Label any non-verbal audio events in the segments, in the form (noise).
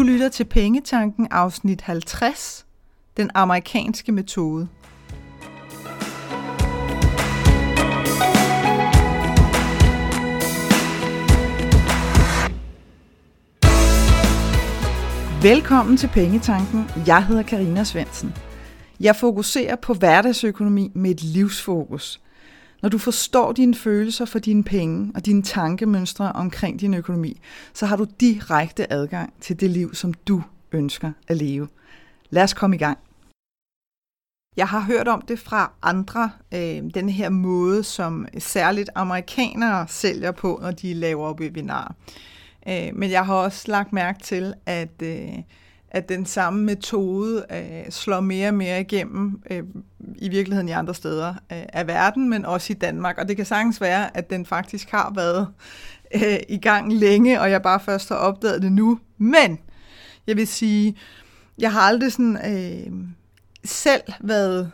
Du lytter til Pengetanken afsnit 50, den amerikanske metode. Velkommen til Pengetanken. Jeg hedder Karina Svensen. Jeg fokuserer på hverdagsøkonomi med et livsfokus. Når du forstår dine følelser for dine penge og dine tankemønstre omkring din økonomi, så har du direkte adgang til det liv, som du ønsker at leve. Lad os komme i gang. Jeg har hørt om det fra andre, øh, den her måde, som særligt amerikanere sælger på, når de laver webinarer. Øh, men jeg har også lagt mærke til, at, øh, at den samme metode øh, slår mere og mere igennem øh, i virkeligheden i andre steder øh, af verden, men også i Danmark. Og det kan sagtens være, at den faktisk har været øh, i gang længe, og jeg bare først har opdaget det nu. Men jeg vil sige, jeg har aldrig sådan øh, selv været,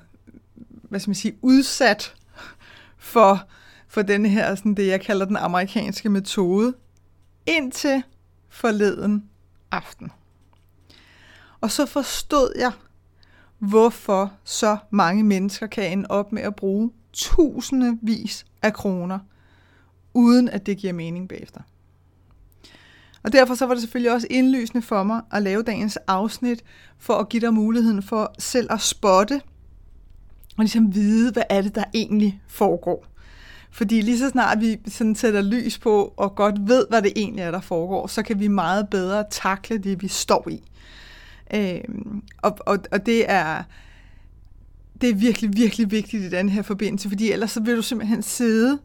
hvad skal man sige, udsat for, for den her, sådan det jeg kalder den amerikanske metode, indtil forleden aften. Og så forstod jeg, hvorfor så mange mennesker kan ende op med at bruge tusindvis af kroner, uden at det giver mening bagefter. Og derfor så var det selvfølgelig også indlysende for mig at lave dagens afsnit, for at give dig muligheden for selv at spotte, og ligesom vide, hvad er det, der egentlig foregår. Fordi lige så snart vi sådan sætter lys på, og godt ved, hvad det egentlig er, der foregår, så kan vi meget bedre takle det, vi står i. Øh, og, og, og det er det er virkelig, virkelig vigtigt i den her forbindelse, fordi ellers så vil du simpelthen sidde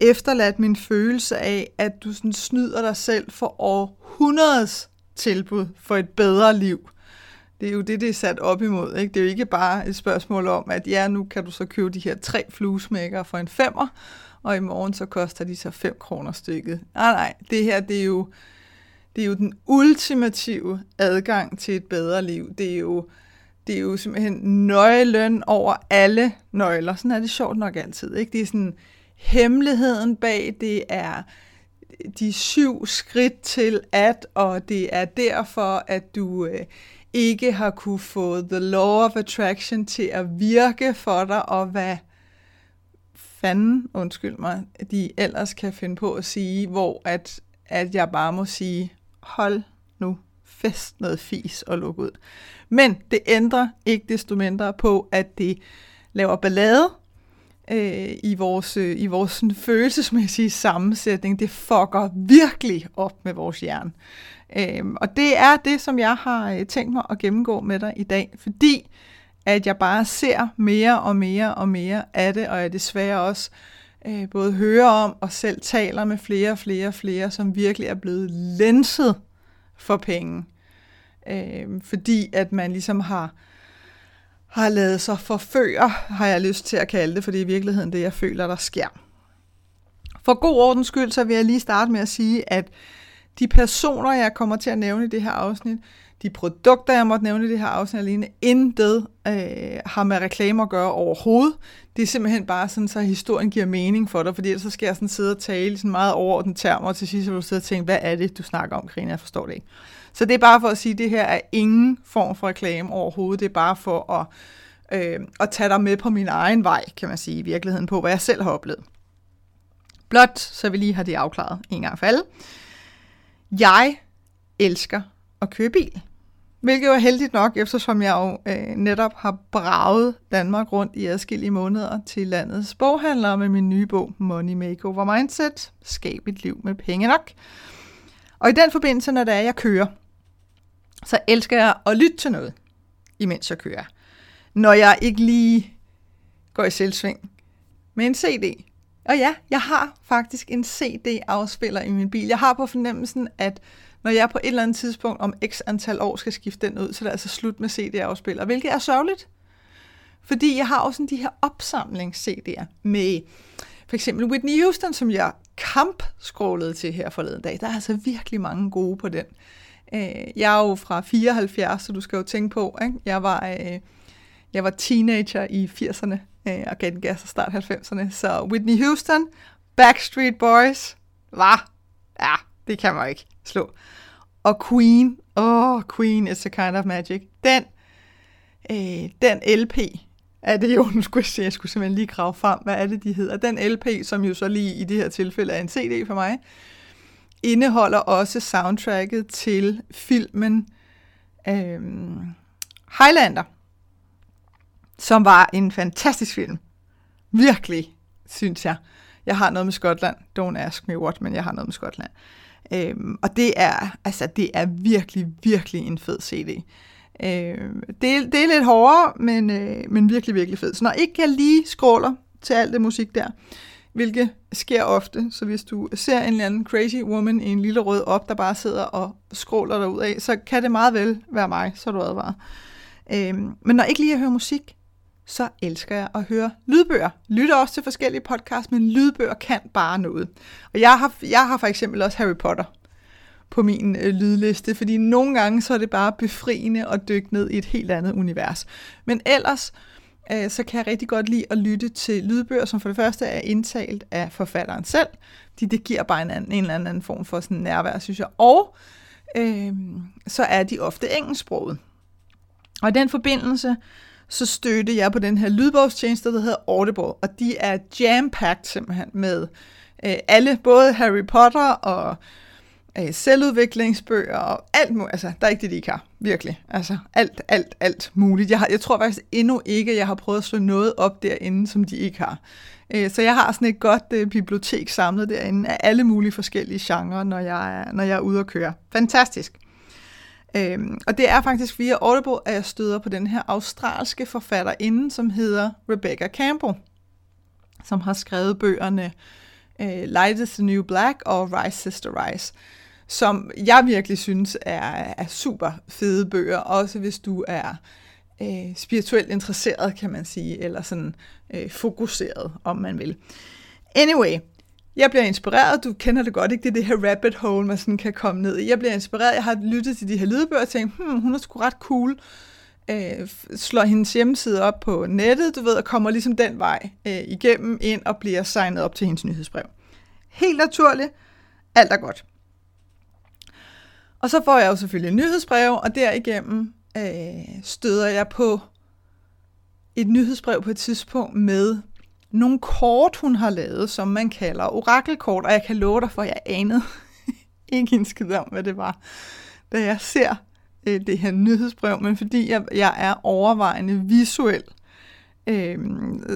efterladt min følelse af, at du sådan snyder dig selv for århundredes tilbud for et bedre liv. Det er jo det, det er sat op imod. Ikke? Det er jo ikke bare et spørgsmål om, at ja, nu kan du så købe de her tre fluesmækker for en femmer, og i morgen så koster de så 5 kroner stykket. Nej, nej, det her det er jo det er jo den ultimative adgang til et bedre liv. Det er jo, det er jo simpelthen nøglen over alle nøgler. Sådan er det sjovt nok altid. Ikke? Det er sådan hemmeligheden bag, det er de syv skridt til at, og det er derfor, at du øh, ikke har kunne få the law of attraction til at virke for dig, og hvad fanden, undskyld mig, de ellers kan finde på at sige, hvor at, at jeg bare må sige, hold nu fest noget fis og luk ud. Men det ændrer ikke desto mindre på, at det laver ballade øh, i vores, øh, i vores sådan, følelsesmæssige sammensætning. Det fucker virkelig op med vores hjerne. Øh, og det er det, som jeg har øh, tænkt mig at gennemgå med dig i dag, fordi at jeg bare ser mere og mere og mere af det, og jeg desværre også øh, Øh, både hører om og selv taler med flere og flere og flere, som virkelig er blevet lenset for penge. Øh, fordi at man ligesom har, har lavet sig forføre, har jeg lyst til at kalde det, for det er i virkeligheden det, jeg føler, der sker. For god ordens skyld, så vil jeg lige starte med at sige, at de personer, jeg kommer til at nævne i det her afsnit, de produkter, jeg måtte nævne i det her afsnit alene, intet øh, har med reklamer at gøre overhovedet. Det er simpelthen bare sådan, så historien giver mening for dig, fordi ellers så skal jeg sådan sidde og tale sådan meget overordnet termer, og til sidst vil du sidde og tænke, hvad er det, du snakker om, Karina? Jeg forstår det ikke. Så det er bare for at sige, at det her er ingen form for reklame overhovedet. Det er bare for at, øh, at tage dig med på min egen vej, kan man sige, i virkeligheden på, hvad jeg selv har oplevet. Blot så vi lige har det afklaret en gang for alle. Jeg elsker at køre bil. Hvilket var heldigt nok, eftersom jeg jo øh, netop har braget Danmark rundt i adskillige måneder til landets boghandlere med min nye bog Money Makeover Mindset. Skab et liv med penge nok. Og i den forbindelse, når det er, jeg kører, så elsker jeg at lytte til noget, imens jeg kører. Når jeg ikke lige går i selvsving med en CD. Og ja, jeg har faktisk en CD-afspiller i min bil. Jeg har på fornemmelsen, at når jeg på et eller andet tidspunkt om x antal år skal skifte den ud, så er det altså slut med CD-afspiller, hvilket er sørgeligt. Fordi jeg har også sådan de her opsamlings-CD'er med for eksempel Whitney Houston, som jeg kamp til her forleden dag. Der er altså virkelig mange gode på den. Øh, jeg er jo fra 74, så du skal jo tænke på, ikke? Jeg var, øh, jeg var teenager i 80'erne øh, og gav den gas start 90'erne. Så Whitney Houston, Backstreet Boys, var, ja, det kan man ikke slå. og Queen. Åh, oh, Queen is a kind of magic. Den, øh, den LP er det jo, (laughs) nu skulle jeg se, jeg skulle simpelthen lige grave frem, hvad er det, de hedder. Den LP, som jo så lige i det her tilfælde er en CD for mig, indeholder også soundtracket til filmen øh, Highlander, som var en fantastisk film. Virkelig, synes jeg. Jeg har noget med Skotland. Don't ask me what, men jeg har noget med Skotland. Øhm, og det er, altså, det er virkelig, virkelig en fed CD. Øh, det, er, det er lidt hårdere, men, øh, men virkelig, virkelig fed. Så når ikke jeg lige scroller til alt det musik der, hvilket sker ofte, så hvis du ser en eller anden crazy woman i en lille rød op, der bare sidder og scroller derud af, så kan det meget vel være mig, så er du advaret. Øh, men når ikke lige jeg hører musik, så elsker jeg at høre lydbøger. Lytter også til forskellige podcasts, men lydbøger kan bare noget. Og jeg har, jeg har for eksempel også Harry Potter på min øh, lydliste, fordi nogle gange så er det bare befriende at dykke ned i et helt andet univers. Men ellers øh, så kan jeg rigtig godt lide at lytte til lydbøger, som for det første er indtalt af forfatteren selv, fordi det giver bare en, anden, en eller anden form for sådan nærvær, synes jeg. Og øh, så er de ofte engelsksproget. Og i den forbindelse, så stødte jeg på den her lydbogstjeneste, der hedder Audible, og de er jam-packed simpelthen med øh, alle, både Harry Potter og øh, selvudviklingsbøger og alt muligt. Altså, der er ikke det, de ikke har. Virkelig. Altså, alt, alt, alt muligt. Jeg, har, jeg tror faktisk endnu ikke, at jeg har prøvet at slå noget op derinde, som de ikke har. Øh, så jeg har sådan et godt øh, bibliotek samlet derinde af alle mulige forskellige genrer, når jeg er, når jeg er ude at køre. Fantastisk. Øhm, og det er faktisk via Audible, at jeg støder på den her australske forfatterinde, som hedder Rebecca Campbell, som har skrevet bøgerne øh, Light is the New Black og Rise Sister Rise, som jeg virkelig synes er, er super fede bøger, også hvis du er øh, spirituelt interesseret, kan man sige, eller sådan øh, fokuseret, om man vil. Anyway, jeg bliver inspireret, du kender det godt, ikke? Det er det her rabbit hole, man sådan kan komme ned i. Jeg bliver inspireret, jeg har lyttet til de her lydbøger og tænkt, hmm, hun er sgu ret cool. Øh, slår hendes hjemmeside op på nettet, du ved, og kommer ligesom den vej øh, igennem ind og bliver signet op til hendes nyhedsbrev. Helt naturligt, alt er godt. Og så får jeg jo selvfølgelig en nyhedsbrev, og derigennem øh, støder jeg på et nyhedsbrev på et tidspunkt med nogle kort, hun har lavet, som man kalder orakelkort, og jeg kan love dig for, at jeg anede (laughs) ikke en skid om, hvad det var, da jeg ser øh, det her nyhedsbrev, men fordi jeg, jeg er overvejende visuel, øh,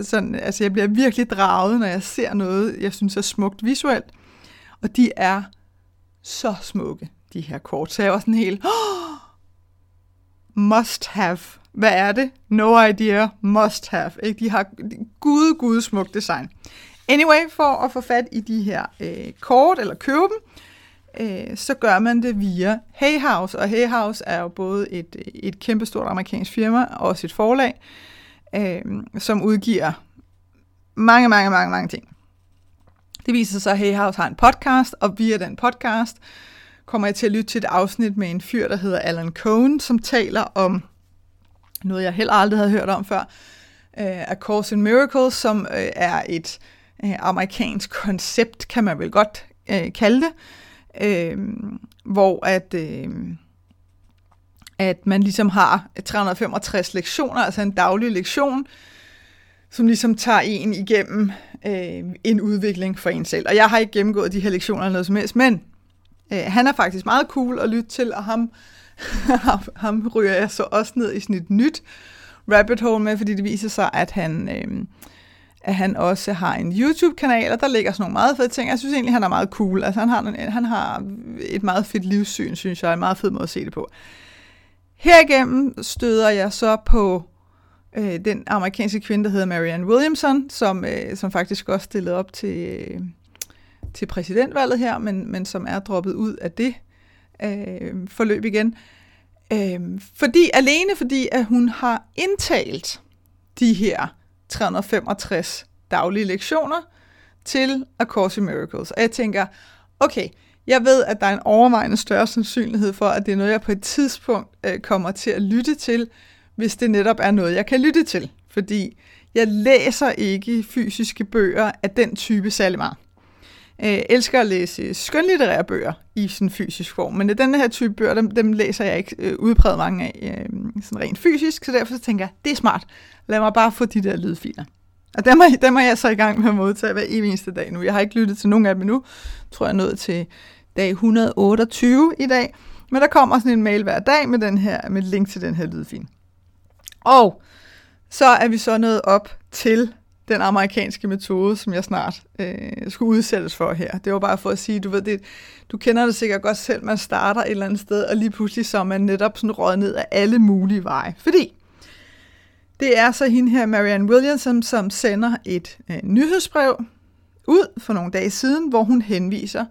sådan, altså jeg bliver virkelig draget, når jeg ser noget, jeg synes er smukt visuelt, og de er så smukke, de her kort, så jeg var sådan helt, oh, must have hvad er det? No idea, must have. Ikke? De har gud, gud smukt design. Anyway, for at få fat i de her øh, kort, eller købe dem, øh, så gør man det via Hay House. Og Hay House er jo både et, øh, et kæmpestort amerikansk firma, og også et forlag, øh, som udgiver mange, mange, mange, mange ting. Det viser sig, at Hay House har en podcast, og via den podcast kommer jeg til at lytte til et afsnit med en fyr, der hedder Alan Cohen, som taler om noget jeg heller aldrig havde hørt om før, uh, A Course in Miracles, som uh, er et uh, amerikansk koncept, kan man vel godt uh, kalde det, uh, hvor at, uh, at man ligesom har 365 lektioner, altså en daglig lektion, som ligesom tager en igennem øh, en udvikling for en selv. Og jeg har ikke gennemgået de her lektioner eller noget som helst, men Øh, han er faktisk meget cool at lytte til, og (laughs) ham ham ryger jeg så også ned i sådan et nyt rabbit hole med, fordi det viser sig, at han, øh, at han også har en YouTube-kanal, og der ligger sådan nogle meget fede ting. Jeg synes egentlig, han er meget cool. Altså, han, har, han har et meget fedt livssyn, synes jeg, en meget fed måde at se det på. Herigennem støder jeg så på øh, den amerikanske kvinde, der hedder Marianne Williamson, som, øh, som faktisk også stillede op til, øh, til præsidentvalget her, men, men som er droppet ud af det øh, forløb igen. Øh, fordi, alene fordi, at hun har indtalt de her 365 daglige lektioner til A Course in Miracles. Og jeg tænker, okay, jeg ved, at der er en overvejende større sandsynlighed for, at det er noget, jeg på et tidspunkt øh, kommer til at lytte til, hvis det netop er noget, jeg kan lytte til. Fordi jeg læser ikke fysiske bøger af den type særlig meget øh, elsker at læse øh, skønlitterære bøger i sådan fysisk form, men den her type bøger, dem, dem læser jeg ikke øh, udpræget mange af øh, sådan rent fysisk, så derfor så tænker jeg, det er smart, lad mig bare få de der lydfiler. Og dem er, dem er jeg så i gang med at modtage hver eneste dag nu. Jeg har ikke lyttet til nogen af dem endnu. Tror, jeg er nået til dag 128 i dag. Men der kommer sådan en mail hver dag med, den her, med et link til den her lydfil. Og så er vi så nået op til den amerikanske metode, som jeg snart øh, skulle udsættes for her. Det var bare for at sige, du ved, det, du kender det sikkert godt selv, man starter et eller andet sted, og lige pludselig så er man netop sådan røget ned af alle mulige veje. Fordi det er så hende her, Marianne Williamson, som sender et øh, nyhedsbrev ud for nogle dage siden, hvor hun henviser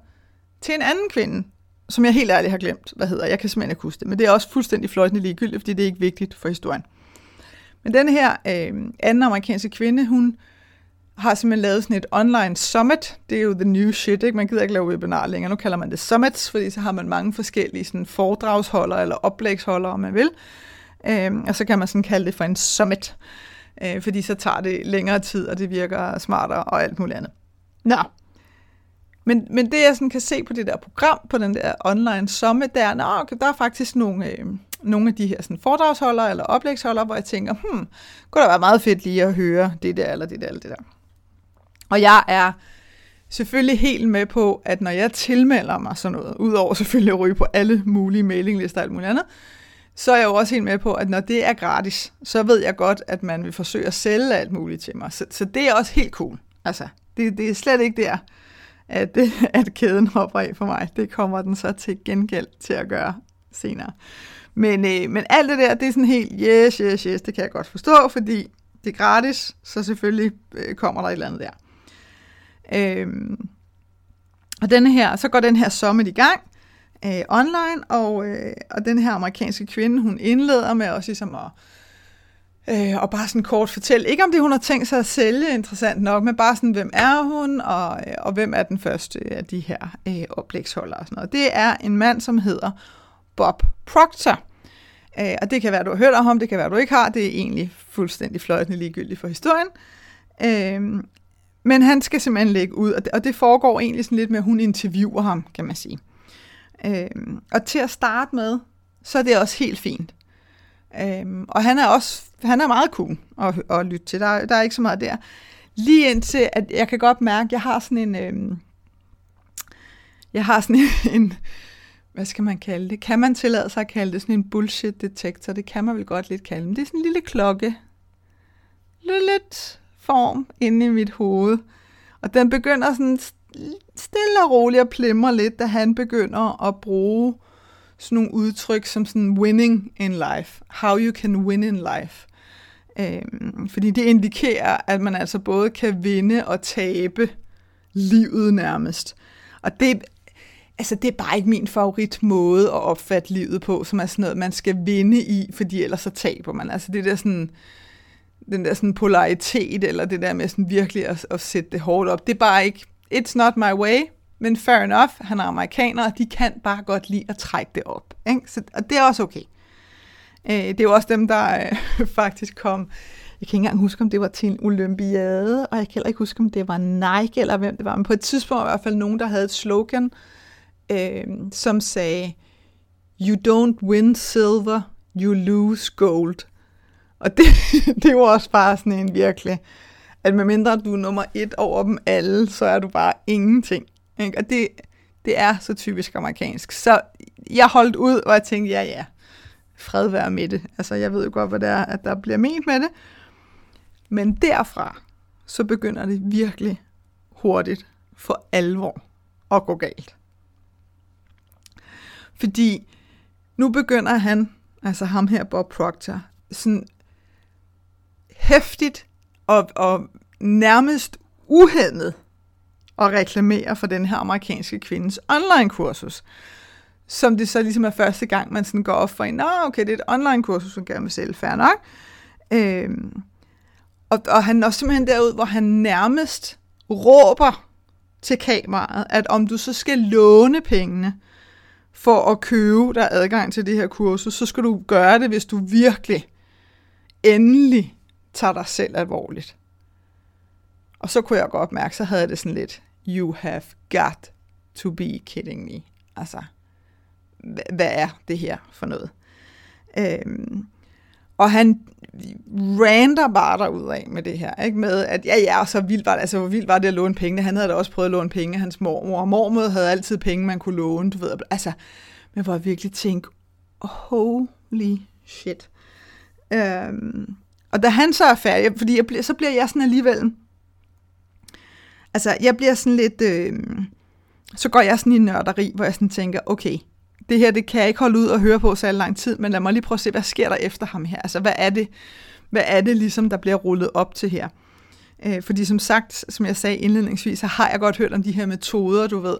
til en anden kvinde, som jeg helt ærligt har glemt, hvad hedder. Jeg kan simpelthen ikke huske det, men det er også fuldstændig fløjtende ligegyldigt, fordi det er ikke vigtigt for historien. Men den her øh, anden amerikanske kvinde, hun har simpelthen lavet sådan et online summit. Det er jo the new shit, ikke? Man gider ikke lave webinar længere. Nu kalder man det summits, fordi så har man mange forskellige sådan foredragsholdere eller oplægsholdere, om man vil. Øh, og så kan man sådan kalde det for en summit, øh, fordi så tager det længere tid, og det virker smartere og alt muligt andet. Nå, men, men det jeg sådan kan se på det der program, på den der online summit, der er, okay, der er faktisk nogle, øh, nogle af de her sådan foredragsholdere eller oplægsholdere, hvor jeg tænker, hmm, kunne da være meget fedt lige at høre det der eller det der eller det der. Og jeg er selvfølgelig helt med på, at når jeg tilmelder mig sådan noget, udover selvfølgelig at ryge på alle mulige mailinglister og alt muligt andet, så er jeg jo også helt med på, at når det er gratis, så ved jeg godt, at man vil forsøge at sælge alt muligt til mig. Så, så det er også helt cool. Altså, det, det er slet ikke der, at, (laughs) at kæden hopper af for mig. Det kommer den så til gengæld til at gøre senere. Men, øh, men alt det der, det er sådan helt, yes, yes, yes, det kan jeg godt forstå, fordi det er gratis, så selvfølgelig øh, kommer der et eller andet der. Øhm, og denne her, så går den her summit i gang øh, online, og, øh, og den her amerikanske kvinde, hun indleder med også ligesom at Øh, og bare sådan kort fortælle, ikke om det hun har tænkt sig at sælge, interessant nok, men bare sådan, hvem er hun, og, øh, og hvem er den første af de her øh, oplægsholdere og sådan noget. Det er en mand, som hedder Bob Proctor. Øh, og det kan være, du har hørt om ham, det kan være, du ikke har, det er egentlig fuldstændig fløjtende ligegyldigt for historien. Øh, men han skal simpelthen lægge ud, og det, og det foregår egentlig sådan lidt med, at hun interviewer ham, kan man sige. Øh, og til at starte med, så er det også helt fint. Øhm, og han er også han er meget cool at, at lytte til. Der, der er ikke så meget der. Lige indtil, at jeg kan godt mærke, at jeg har sådan en... Øhm, jeg har sådan (laughs) en, en... Hvad skal man kalde det? Kan man tillade sig at kalde det sådan en bullshit detektor? Det kan man vel godt lidt kalde det. Det er sådan en lille klokke. Lidt form inde i mit hoved. Og den begynder sådan stille og roligt at plimre lidt, da han begynder at bruge sådan nogle udtryk som sådan winning in life. How you can win in life. Øhm, fordi det indikerer, at man altså både kan vinde og tabe livet nærmest. Og det, altså det er bare ikke min favorit måde at opfatte livet på, som er sådan noget, man skal vinde i, fordi ellers så taber man. Altså det der sådan, den der sådan polaritet, eller det der med sådan virkelig at, at sætte det hårdt op, det er bare ikke, it's not my way, men fair enough, han er amerikaner, og de kan bare godt lide at trække det op. Ikke? Så, og det er også okay. Øh, det er jo også dem, der øh, (laughs) faktisk kom, jeg kan ikke engang huske, om det var til en olympiade, og jeg kan heller ikke huske, om det var Nike eller hvem det var, men på et tidspunkt var i hvert fald nogen, der havde et slogan, øh, Øh, som sagde, You don't win silver, you lose gold. Og det, (laughs) det var også bare sådan en virkelig, at medmindre du er nummer et over dem alle, så er du bare ingenting. Ikke? Og det, det er så typisk amerikansk. Så jeg holdt ud, og jeg tænkte, ja ja, fred være med det. Altså, jeg ved jo godt, hvad det er, at der bliver ment med det. Men derfra, så begynder det virkelig hurtigt for alvor at gå galt. Fordi nu begynder han, altså ham her, Bob Proctor, sådan hæftigt og, og nærmest uhemmet at reklamere for den her amerikanske kvindes online-kursus som det så ligesom er første gang, man sådan går op for en, Nå, okay, det er et online-kursus, som gerne vil sælge, fair nok. Øhm, og, og han er også simpelthen derud, hvor han nærmest råber til kameraet, at om du så skal låne pengene for at købe dig adgang til det her kursus, så skal du gøre det, hvis du virkelig endelig tager dig selv alvorligt. Og så kunne jeg godt mærke, så havde jeg det sådan lidt, you have got to be kidding me. Altså, hvad er det her for noget? Øhm, og han rander bare af med det her, ikke? med at ja, ja, så vildt var det, altså hvor vildt var det at låne penge. Han havde da også prøvet at låne penge hans mormor, og mormor havde altid penge, man kunne låne, du ved. Altså, men hvor jeg virkelig tænkte, holy shit. Øhm, og da han så er færdig, fordi jeg så bliver jeg sådan alligevel, altså jeg bliver sådan lidt, øh, så går jeg sådan i nørderi, hvor jeg sådan tænker, okay, det her, det kan jeg ikke holde ud og høre på så lang tid, men lad mig lige prøve at se, hvad sker der efter ham her? Altså, hvad er det, hvad er det ligesom, der bliver rullet op til her? Øh, fordi som sagt, som jeg sagde indledningsvis, så har jeg godt hørt om de her metoder, du ved,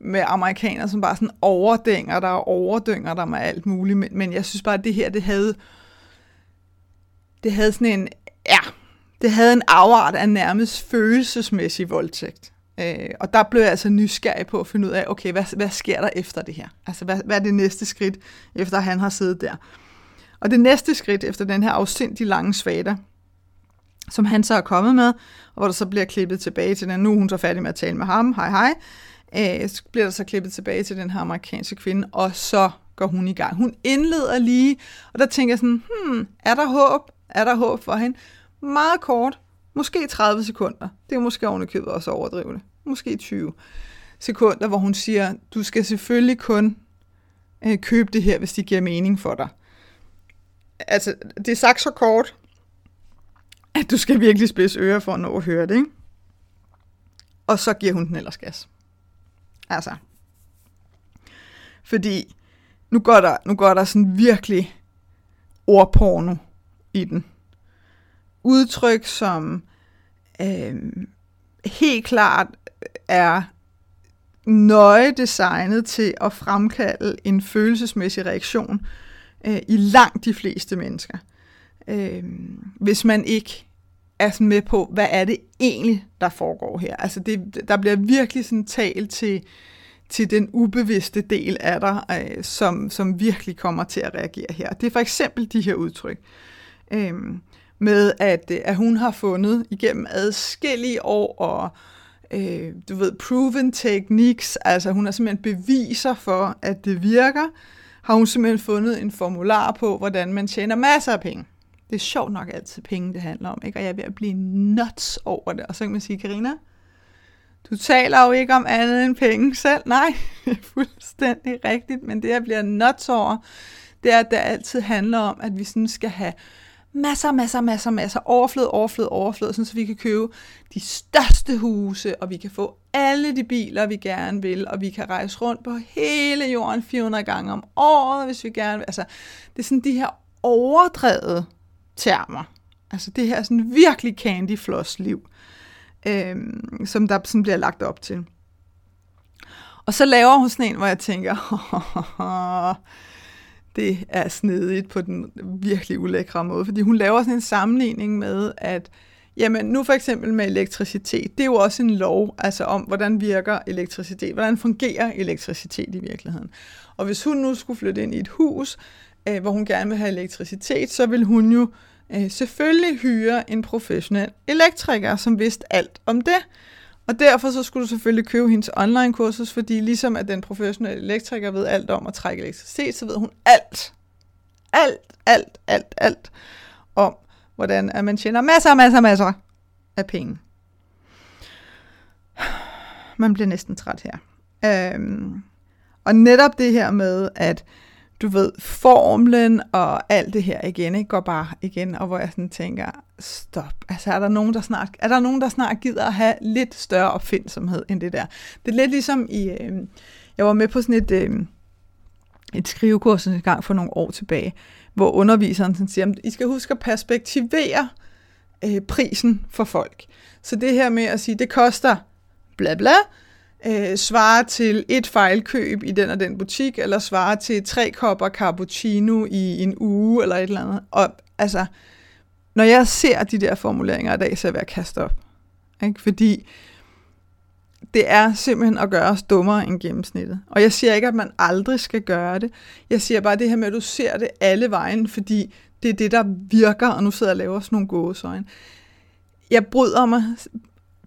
med amerikanere, som bare sådan overdænger der og overdynger der med alt muligt, men, men jeg synes bare, at det her, det havde, det havde sådan en, ja, det havde en afart af nærmest følelsesmæssig voldtægt. Øh, og der blev jeg altså nysgerrig på at finde ud af, okay, hvad, hvad sker der efter det her? Altså, hvad, hvad er det næste skridt, efter han har siddet der? Og det næste skridt efter den her afsindig lange svada, som han så er kommet med, og hvor der så bliver klippet tilbage til den, nu er hun så færdig med at tale med ham, hej hej, øh, så bliver der så klippet tilbage til den her amerikanske kvinde, og så går hun i gang. Hun indleder lige, og der tænker jeg sådan, hmm, er der håb? Er der håb for hende? Meget kort, måske 30 sekunder. Det er måske ovenikøbet også overdrivende. Måske 20 sekunder, hvor hun siger, du skal selvfølgelig kun øh, købe det her, hvis det giver mening for dig. Altså, det er sagt så kort, at du skal virkelig spidse ører for at nå at høre det, ikke? Og så giver hun den ellers gas. Altså. Fordi nu går der, nu går der sådan virkelig ordporno i den. Udtryk, som øh, helt klart er nøje designet til at fremkalde en følelsesmæssig reaktion øh, i langt de fleste mennesker. Øh, hvis man ikke er sådan med på, hvad er det egentlig, der foregår her. Altså det, der bliver virkelig sådan talt til, til den ubevidste del af dig, øh, som, som virkelig kommer til at reagere her. Det er for eksempel de her udtryk. Øh, med at, øh, at hun har fundet igennem adskillige år og øh, du ved, proven techniques, altså hun har simpelthen beviser for, at det virker, har hun simpelthen fundet en formular på, hvordan man tjener masser af penge. Det er sjovt nok altid penge, det handler om, ikke? og jeg er ved at blive nuts over det. Og så kan man sige, Karina, du taler jo ikke om andet end penge selv. Nej, (laughs) det er fuldstændig rigtigt, men det jeg bliver nuts over, det er, at det altid handler om, at vi sådan skal have masser, masser, masser, masser, overflod, overflod, overflod, sådan, så vi kan købe de største huse, og vi kan få alle de biler, vi gerne vil, og vi kan rejse rundt på hele jorden 400 gange om året, hvis vi gerne vil. Altså, det er sådan de her overdrevet termer. Altså det her sådan virkelig candy floss liv, øh, som der sådan bliver lagt op til. Og så laver hun sådan en, hvor jeg tænker, (laughs) det er snedigt på den virkelig ulækre måde, fordi hun laver sådan en sammenligning med, at jamen nu for eksempel med elektricitet, det er jo også en lov, altså om, hvordan virker elektricitet, hvordan fungerer elektricitet i virkeligheden. Og hvis hun nu skulle flytte ind i et hus, øh, hvor hun gerne vil have elektricitet, så vil hun jo øh, selvfølgelig hyre en professionel elektriker, som vidste alt om det. Og derfor så skulle du selvfølgelig købe hendes online-kursus, fordi ligesom at den professionelle elektriker ved alt om at trække elektricitet, så ved hun alt, alt, alt, alt, alt om, hvordan at man tjener masser, masser, masser af penge. Man bliver næsten træt her. Øhm, og netop det her med, at du ved, formlen og alt det her igen, ikke, går bare igen, og hvor jeg sådan tænker, stop, altså er der nogen, der snart, er der nogen, der snart gider at have lidt større opfindsomhed end det der? Det er lidt ligesom i, øh, jeg var med på sådan et, øh, et skrivekurs en gang for nogle år tilbage, hvor underviseren sådan siger, I skal huske at perspektivere øh, prisen for folk. Så det her med at sige, det koster bla bla, øh, svarer til et fejlkøb i den og den butik, eller svarer til tre kopper cappuccino i en uge, eller et eller andet. Og altså, når jeg ser de der formuleringer i dag, så er jeg ved at kaste op. Ikke? Fordi det er simpelthen at gøre os dummere end gennemsnittet. Og jeg siger ikke, at man aldrig skal gøre det. Jeg siger bare det her med, at du ser det alle vejen, fordi det er det, der virker, og nu sidder jeg og laver sådan nogle gåsøjne. Jeg bryder mig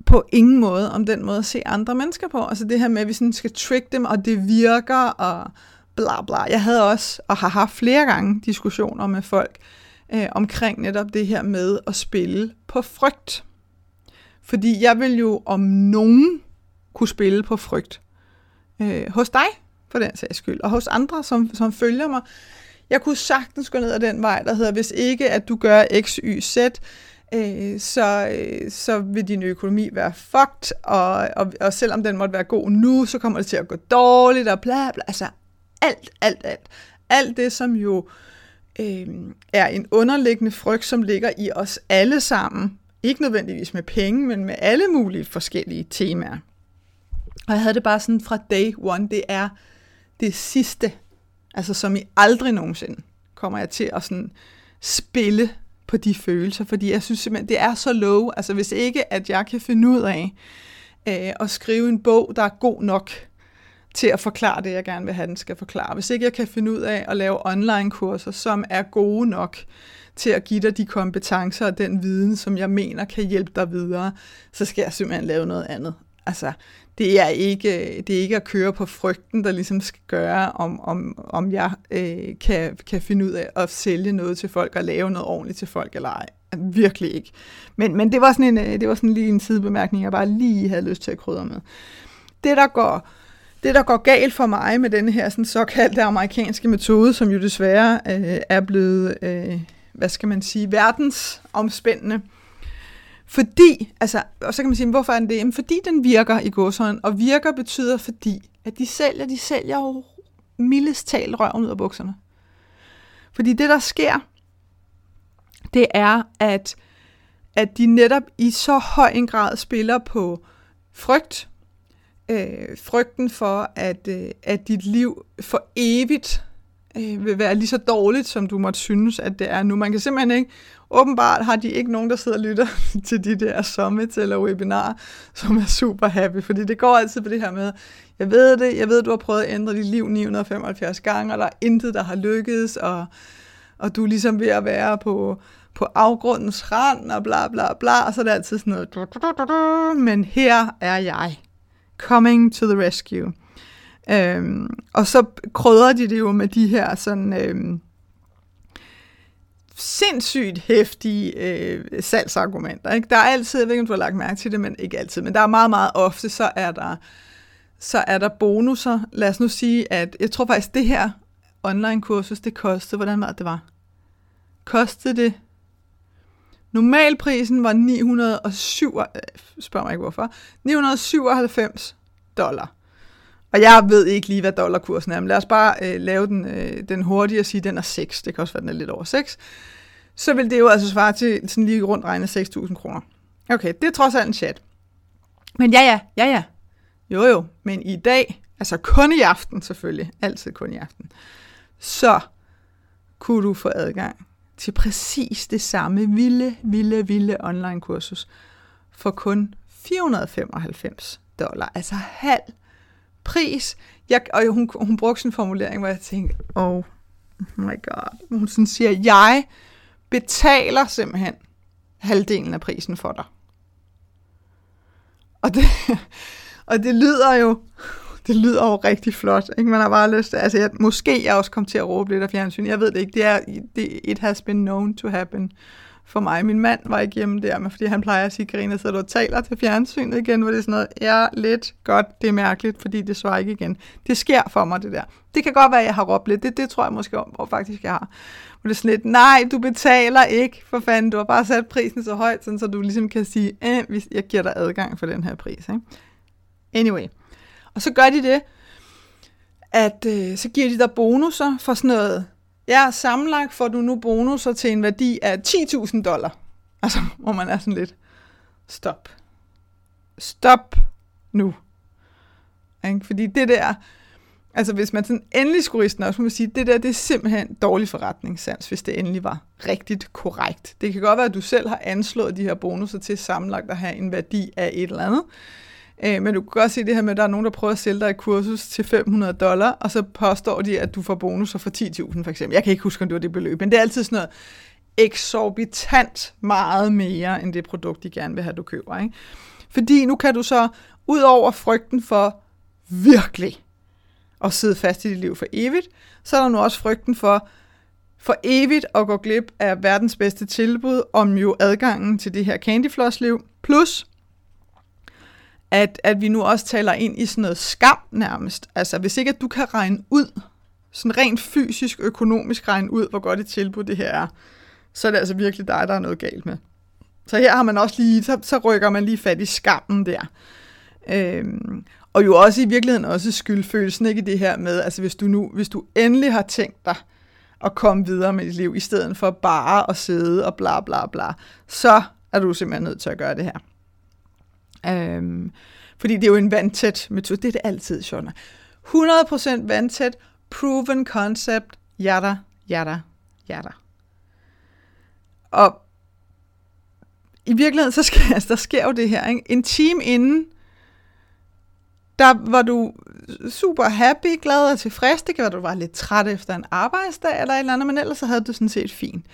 på ingen måde om den måde at se andre mennesker på. Altså det her med, at vi sådan skal trick dem, og det virker, og bla bla. Jeg havde også, og har haft flere gange, diskussioner med folk øh, omkring netop det her med at spille på frygt. Fordi jeg vil jo om nogen kunne spille på frygt. Øh, hos dig, for den sags skyld, og hos andre, som, som følger mig. Jeg kunne sagtens gå ned ad den vej, der hedder, hvis ikke at du gør X, Y, Z, øh, så, øh, så vil din økonomi være fucked, og, og, og selvom den måtte være god nu, så kommer det til at gå dårligt, og bla bla, altså alt, alt, alt. Alt det, som jo øh, er en underliggende frygt, som ligger i os alle sammen, ikke nødvendigvis med penge, men med alle mulige forskellige temaer. Og jeg havde det bare sådan fra day one, det er det sidste, altså som i aldrig nogensinde kommer jeg til at sådan spille på de følelser, fordi jeg synes simpelthen, det er så low. Altså hvis ikke, at jeg kan finde ud af øh, at skrive en bog, der er god nok til at forklare det, jeg gerne vil have, den skal forklare. Hvis ikke jeg kan finde ud af at lave online-kurser, som er gode nok til at give dig de kompetencer og den viden, som jeg mener kan hjælpe dig videre, så skal jeg simpelthen lave noget andet. Altså, det er ikke, det er ikke at køre på frygten, der ligesom skal gøre, om, om, om jeg øh, kan, kan finde ud af at sælge noget til folk og lave noget ordentligt til folk eller ej. Altså, virkelig ikke. Men, men det var sådan en, øh, det var sådan lige en sidebemærkning, jeg bare lige havde lyst til at krydre med. Det, der går, det, der går galt for mig med den her sådan såkaldte amerikanske metode, som jo desværre øh, er blevet, øh, hvad skal man sige, verdensomspændende, øh, fordi, altså, og så kan man sige, hvorfor er den det? Jamen, fordi den virker i godshånden, og virker betyder fordi, at de sælger, de sælger jo mildest talt røven ud af bukserne. Fordi det, der sker, det er, at, at de netop i så høj en grad spiller på frygt, øh, frygten for, at, øh, at dit liv for evigt øh, vil være lige så dårligt, som du måtte synes, at det er nu. Man kan simpelthen ikke åbenbart har de ikke nogen, der sidder og lytter (laughs) til de der summits eller webinarer, som er super happy, fordi det går altid på det her med, jeg ved det, jeg ved, du har prøvet at ændre dit liv 975 gange, og der er intet, der har lykkedes, og, og du er ligesom ved at være på, på afgrundens rand, og bla bla bla, og så er det altid sådan noget, men her er jeg, coming to the rescue. Øhm, og så krydder de det jo med de her sådan... Øhm, sindssygt hæftige øh, salgsargumenter. Ikke? Der er altid, jeg ved ikke, om du har lagt mærke til det, men ikke altid, men der er meget, meget ofte, så er der, så er der bonusser. Lad os nu sige, at jeg tror faktisk, det her online-kursus, det kostede, hvordan var det, det var? Kostede det Normalprisen var 907, øh, spørg mig ikke hvorfor, 997 dollar. Og jeg ved ikke lige, hvad dollarkursen er, men lad os bare øh, lave den, øh, den hurtige og sige, at den er 6. Det kan også være, den er lidt over 6. Så vil det jo altså svare til sådan lige rundt regne 6.000 kroner. Okay, det er trods alt en chat. Men ja, ja, ja, ja. Jo, jo. Men i dag, altså kun i aften selvfølgelig, altid kun i aften, så kunne du få adgang til præcis det samme vilde, vilde, vilde online kursus for kun 495 dollar. Altså halv pris. Jeg, og hun, hun brugte sådan en formulering, hvor jeg tænkte, oh my god. Hun sådan siger, jeg betaler simpelthen halvdelen af prisen for dig. Og det, (laughs) og det lyder jo det lyder jo rigtig flot. Ikke? Man har bare lyst til, altså jeg, måske jeg også kom til at råbe lidt af fjernsyn. Jeg ved det ikke. Det er, det, it has been known to happen for mig. Min mand var ikke hjemme der, men fordi han plejer at sige, Karina, så du taler til fjernsynet igen, hvor det er sådan noget, ja, lidt godt, det er mærkeligt, fordi det svarer ikke igen. Det sker for mig, det der. Det kan godt være, at jeg har råbt lidt, det, det tror jeg måske om, hvor faktisk jeg har. Hvor det er sådan lidt, nej, du betaler ikke, for fanden, du har bare sat prisen så højt, sådan, så du ligesom kan sige, eh, hvis jeg giver dig adgang for den her pris. Ikke? Anyway. Og så gør de det, at øh, så giver de dig bonusser for sådan noget Ja, sammenlagt får du nu bonusser til en værdi af 10.000 dollar. Altså, hvor man er sådan lidt, stop. Stop nu. Ikke? Fordi det der, altså hvis man sådan endelig skulle riste så må man sige, det der, det er simpelthen dårlig forretningssans, hvis det endelig var rigtigt korrekt. Det kan godt være, at du selv har anslået de her bonusser til sammenlagt at have en værdi af et eller andet. Øh, men du kan godt se det her med, at der er nogen, der prøver at sælge dig et kursus til 500 dollar, og så påstår de, at du får bonusser for 10.000 for eksempel. Jeg kan ikke huske, om det var det beløb, men det er altid sådan noget eksorbitant meget mere, end det produkt, de gerne vil have, du køber. Ikke? Fordi nu kan du så, ud over frygten for virkelig at sidde fast i dit liv for evigt, så er der nu også frygten for for evigt at gå glip af verdens bedste tilbud om jo adgangen til det her candyfloss-liv, plus at, at vi nu også taler ind i sådan noget skam nærmest. Altså hvis ikke at du kan regne ud, sådan rent fysisk, økonomisk regne ud, hvor godt et tilbud det her er, så er det altså virkelig dig, der er noget galt med. Så her har man også lige, så, så rykker man lige fat i skammen der. Øhm, og jo også i virkeligheden også skyldfølelsen, ikke i det her med, altså hvis du nu, hvis du endelig har tænkt dig at komme videre med dit liv, i stedet for bare at sidde og bla bla bla, så er du simpelthen nødt til at gøre det her. Øhm, fordi det er jo en vandtæt metode, det er det altid, Shona. 100% vandtæt, proven concept, jada, jada, jada. Og i virkeligheden, så sker, altså, der sker jo det her. Ikke? En time inden, der var du super happy, glad og tilfreds. Det kan være, du var lidt træt efter en arbejdsdag eller et eller andet, men ellers så havde du sådan set fint.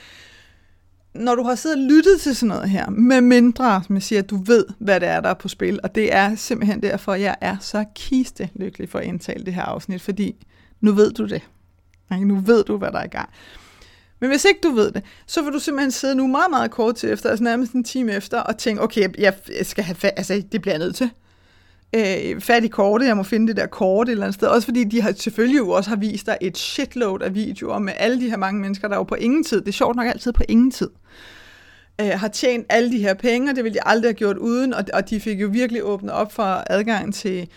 Når du har siddet og lyttet til sådan noget her, med mindre, som jeg siger, at du ved, hvad det er, der er på spil, og det er simpelthen derfor, at jeg er så kiste lykkelig for at indtale det her afsnit, fordi nu ved du det. Nu ved du, hvad der er i gang. Men hvis ikke du ved det, så vil du simpelthen sidde nu meget, meget kort til efter, altså nærmest en time efter, og tænke, okay, jeg skal have fat, altså det bliver jeg nødt til. Øh, fat i kortet, jeg må finde det der kort et eller andet sted. Også fordi de har selvfølgelig jo også har vist dig et shitload af videoer med alle de her mange mennesker, der er jo på ingen tid. Det er sjovt nok altid på ingen tid. Øh, har tjent alle de her penge, og det ville de aldrig have gjort uden, og, og de fik jo virkelig åbnet op for adgang til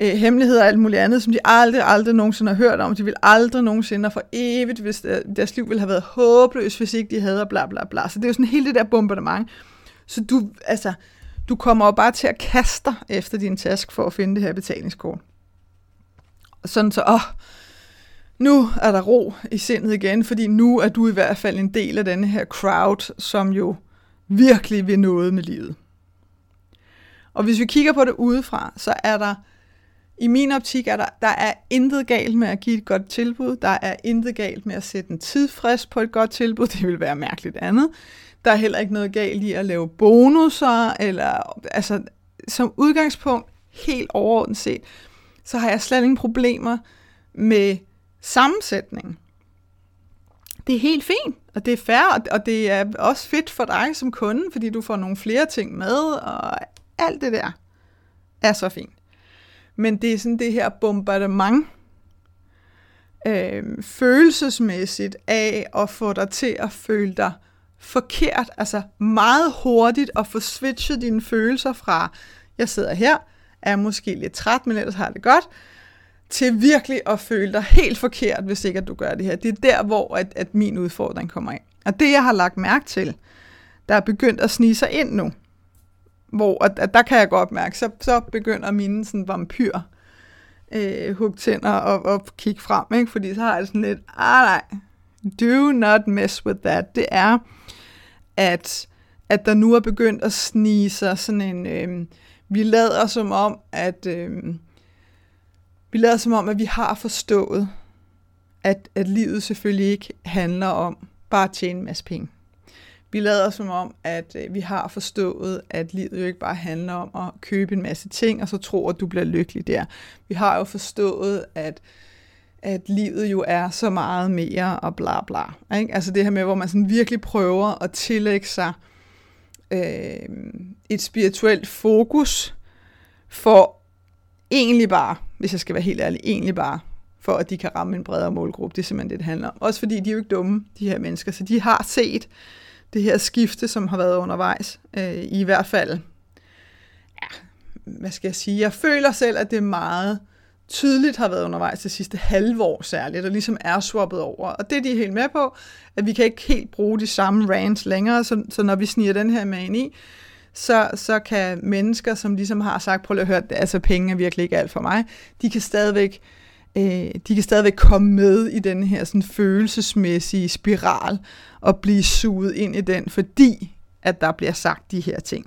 øh, hemmeligheder og alt muligt andet, som de aldrig, aldrig nogensinde har hørt om. De vil aldrig nogensinde for evigt, hvis deres liv ville have været håbløst, hvis ikke de havde, og bla bla bla. Så det er jo sådan hele det der bombardement. Så du, altså, du kommer jo bare til at kaste dig efter din task for at finde det her betalingskort. Sådan så, åh, nu er der ro i sindet igen, fordi nu er du i hvert fald en del af denne her crowd, som jo virkelig vil noget med livet. Og hvis vi kigger på det udefra, så er der i min optik er der, der er intet galt med at give et godt tilbud. Der er intet galt med at sætte en tidsfrist på et godt tilbud. Det vil være mærkeligt andet. Der er heller ikke noget galt i at lave bonusser, eller altså som udgangspunkt, helt overordnet set, så har jeg slet ingen problemer med sammensætning. Det er helt fint, og det er fair, og det er også fedt for dig som kunde, fordi du får nogle flere ting med, og alt det der er så fint. Men det er sådan det her bombardement, øh, følelsesmæssigt af at få dig til at føle dig forkert, altså meget hurtigt at få switchet dine følelser fra, jeg sidder her, er måske lidt træt, men ellers har det godt, til virkelig at føle dig helt forkert, hvis ikke at du gør det her. Det er der, hvor at, at min udfordring kommer ind. Og det, jeg har lagt mærke til, der er begyndt at snige sig ind nu, hvor at, at der kan jeg godt mærke, så, så begynder mine sådan vampyr øh, hugtænder og, og kigge frem, ikke? fordi så har jeg sådan lidt, ah nej, do not mess with that. Det er, at, at der nu er begyndt at snige sig sådan en, øh, vi lader som om, at øh, vi lader som om, at vi har forstået, at, at livet selvfølgelig ikke handler om bare at tjene en masse penge. Vi lader som om, at øh, vi har forstået, at livet jo ikke bare handler om at købe en masse ting, og så tror at du bliver lykkelig der. Vi har jo forstået, at at livet jo er så meget mere og bla bla. Ikke? Altså det her med, hvor man sådan virkelig prøver at tillægge sig øh, et spirituelt fokus for egentlig bare, hvis jeg skal være helt ærlig, egentlig bare for at de kan ramme en bredere målgruppe. Det er simpelthen det, det handler om. Også fordi de er jo ikke dumme, de her mennesker, så de har set det her skifte, som har været undervejs, øh, i hvert fald, ja, hvad skal jeg sige, jeg føler selv, at det er meget tydeligt har været undervejs det sidste halve år særligt, og ligesom er swappet over. Og det er de helt med på, at vi kan ikke helt bruge de samme rants længere, så, så når vi sniger den her med ind i, så, så kan mennesker, som ligesom har sagt, prøv at høre, altså penge er virkelig ikke alt for mig, de kan stadigvæk øh, de kan stadigvæk komme med i den her sådan følelsesmæssige spiral og blive suget ind i den, fordi at der bliver sagt de her ting.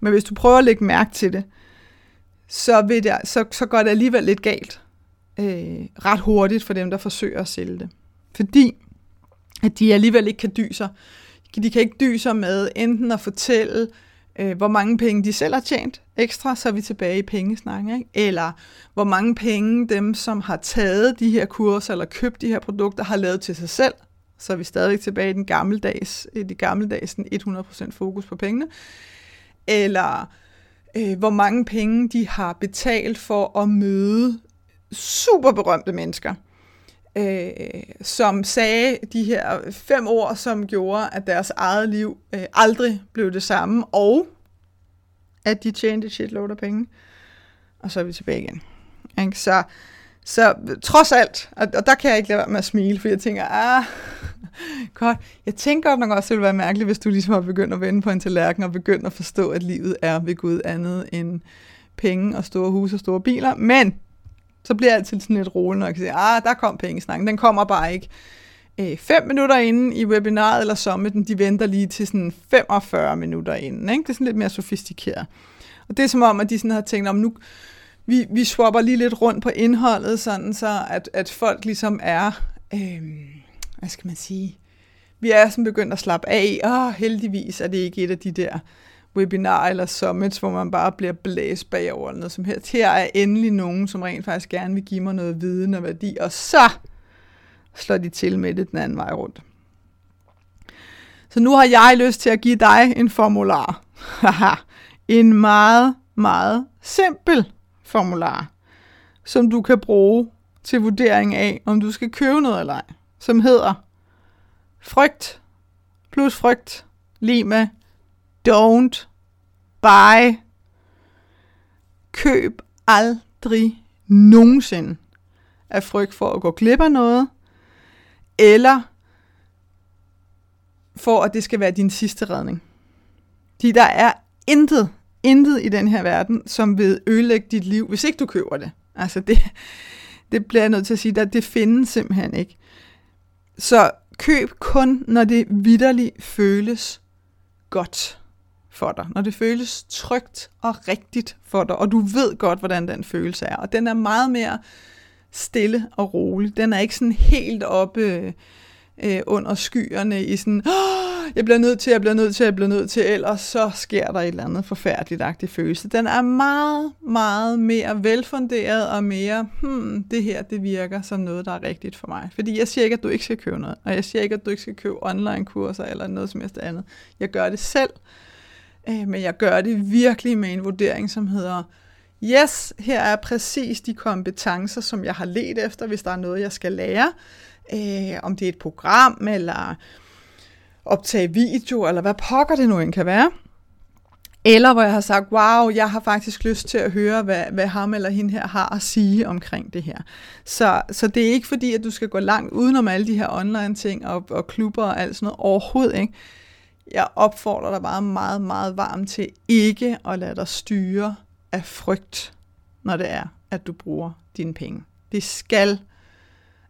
Men hvis du prøver at lægge mærke til det, så, vil det, så, så går det alligevel lidt galt øh, ret hurtigt for dem, der forsøger at sælge det. Fordi at de alligevel ikke kan dyse. De kan ikke dyse med enten at fortælle øh, hvor mange penge de selv har tjent ekstra, så er vi tilbage i pengesnakken. Ikke? Eller hvor mange penge dem, som har taget de her kurser eller købt de her produkter, har lavet til sig selv. Så er vi stadig tilbage i den gammeldags, i de gammeldags 100% fokus på pengene. Eller øh, hvor mange penge de har betalt for at møde super berømte mennesker øh, som sagde de her fem ord, som gjorde, at deres eget liv øh, aldrig blev det samme, og at de tjente shitload af penge. Og så er vi tilbage igen. Ikke? Så, så trods alt, og, og der kan jeg ikke lade være med at smile, for jeg tænker, ah, (laughs) godt. Jeg tænker godt nok også, det ville være mærkeligt, hvis du ligesom har begyndt at vende på en tallerken og begyndt at forstå, at livet er ved Gud andet end penge og store huse og store biler. Men så bliver jeg altid sådan lidt rolig, når jeg kan sige, ah, der kom pengesnakken. Den kommer bare ikke øh, fem minutter inden i webinaret eller summiten. De venter lige til sådan 45 minutter inden. Ikke? Det er sådan lidt mere sofistikeret. Og det er som om, at de sådan har tænkt, om nu, vi, vi swapper lige lidt rundt på indholdet, sådan så at, at folk ligesom er, øh, hvad skal man sige, vi er sådan begyndt at slappe af. Åh, heldigvis er det ikke et af de der webinar eller summits, hvor man bare bliver blæst bagover eller noget som helst. Her er endelig nogen, som rent faktisk gerne vil give mig noget viden og værdi, og så slår de til med det den anden vej rundt. Så nu har jeg lyst til at give dig en formular. (laughs) en meget, meget simpel formular, som du kan bruge til vurdering af, om du skal købe noget eller ej, som hedder frygt plus frygt lige med Don't buy. Køb aldrig nogensinde af frygt for at gå glip af noget, eller for at det skal være din sidste redning. Fordi der er intet, intet i den her verden, som vil ødelægge dit liv, hvis ikke du køber det. Altså det, det bliver jeg nødt til at sige, at det findes simpelthen ikke. Så køb kun, når det vidderligt føles godt for dig, når det føles trygt og rigtigt for dig, og du ved godt, hvordan den følelse er. Og den er meget mere stille og rolig. Den er ikke sådan helt oppe øh, Øh, under skyerne i sådan, oh, jeg bliver nødt til, jeg bliver nødt til, jeg bliver nødt til, ellers så sker der et eller andet forfærdeligt følelse. Den er meget, meget mere velfunderet og mere, hmm, det her, det virker som noget, der er rigtigt for mig. Fordi jeg siger ikke, at du ikke skal købe noget, og jeg siger ikke, at du ikke skal købe online-kurser eller noget som helst andet. Jeg gør det selv, Øh, men jeg gør det virkelig med en vurdering, som hedder, yes, her er præcis de kompetencer, som jeg har let efter, hvis der er noget, jeg skal lære. Øh, om det er et program, eller optage video, eller hvad pokker det nu end kan være. Eller hvor jeg har sagt, wow, jeg har faktisk lyst til at høre, hvad, hvad ham eller hende her har at sige omkring det her. Så, så det er ikke fordi, at du skal gå langt udenom alle de her online ting og, og klubber og alt sådan noget. Overhovedet ikke jeg opfordrer dig bare meget, meget varmt til ikke at lade dig styre af frygt, når det er, at du bruger dine penge. Det skal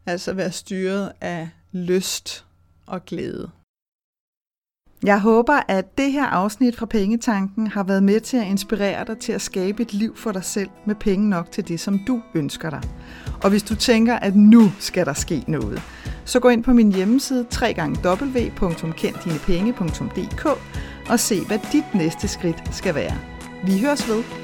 altså være styret af lyst og glæde. Jeg håber, at det her afsnit fra Pengetanken har været med til at inspirere dig til at skabe et liv for dig selv med penge nok til det, som du ønsker dig. Og hvis du tænker, at nu skal der ske noget, så gå ind på min hjemmeside www.kenddinepenge.dk og se, hvad dit næste skridt skal være. Vi høres ved.